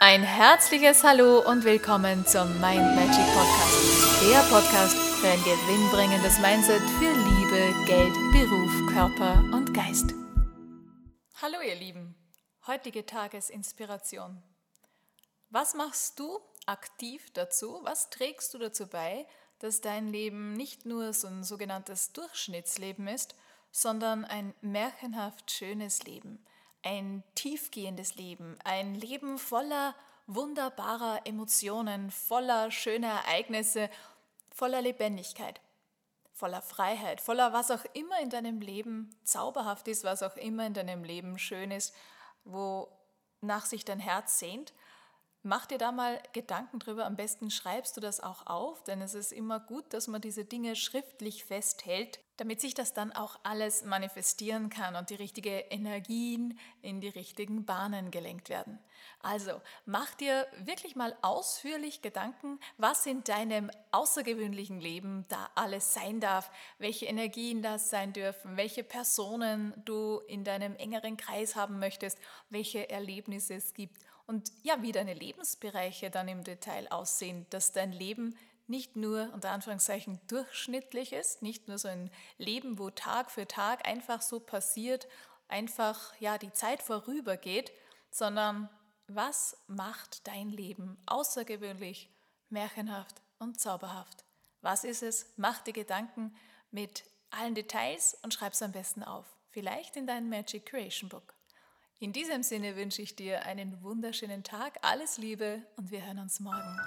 Ein herzliches Hallo und willkommen zum Mind Magic Podcast. Der Podcast für ein gewinnbringendes Mindset für Liebe, Geld, Beruf, Körper und Geist. Hallo ihr Lieben, heutige Tagesinspiration. Was machst du aktiv dazu? Was trägst du dazu bei, dass dein Leben nicht nur so ein sogenanntes Durchschnittsleben ist, sondern ein märchenhaft schönes Leben, ein tiefgehendes Leben, ein Leben voller wunderbarer Emotionen, voller schöner Ereignisse, voller Lebendigkeit, voller Freiheit, voller was auch immer in deinem Leben zauberhaft ist, was auch immer in deinem Leben schön ist, wonach sich dein Herz sehnt. Mach dir da mal Gedanken drüber. Am besten schreibst du das auch auf, denn es ist immer gut, dass man diese Dinge schriftlich festhält, damit sich das dann auch alles manifestieren kann und die richtigen Energien in die richtigen Bahnen gelenkt werden. Also mach dir wirklich mal ausführlich Gedanken, was in deinem außergewöhnlichen Leben da alles sein darf, welche Energien das sein dürfen, welche Personen du in deinem engeren Kreis haben möchtest, welche Erlebnisse es gibt und ja, wie deine Lebensbereiche dann im Detail aussehen, dass dein Leben nicht nur unter Anführungszeichen durchschnittlich ist, nicht nur so ein Leben, wo Tag für Tag einfach so passiert, einfach ja die Zeit vorübergeht, sondern was macht dein Leben außergewöhnlich, märchenhaft und zauberhaft? Was ist es? Mach dir Gedanken mit allen Details und schreib es am besten auf. Vielleicht in dein Magic Creation Book. In diesem Sinne wünsche ich dir einen wunderschönen Tag, alles Liebe und wir hören uns morgen.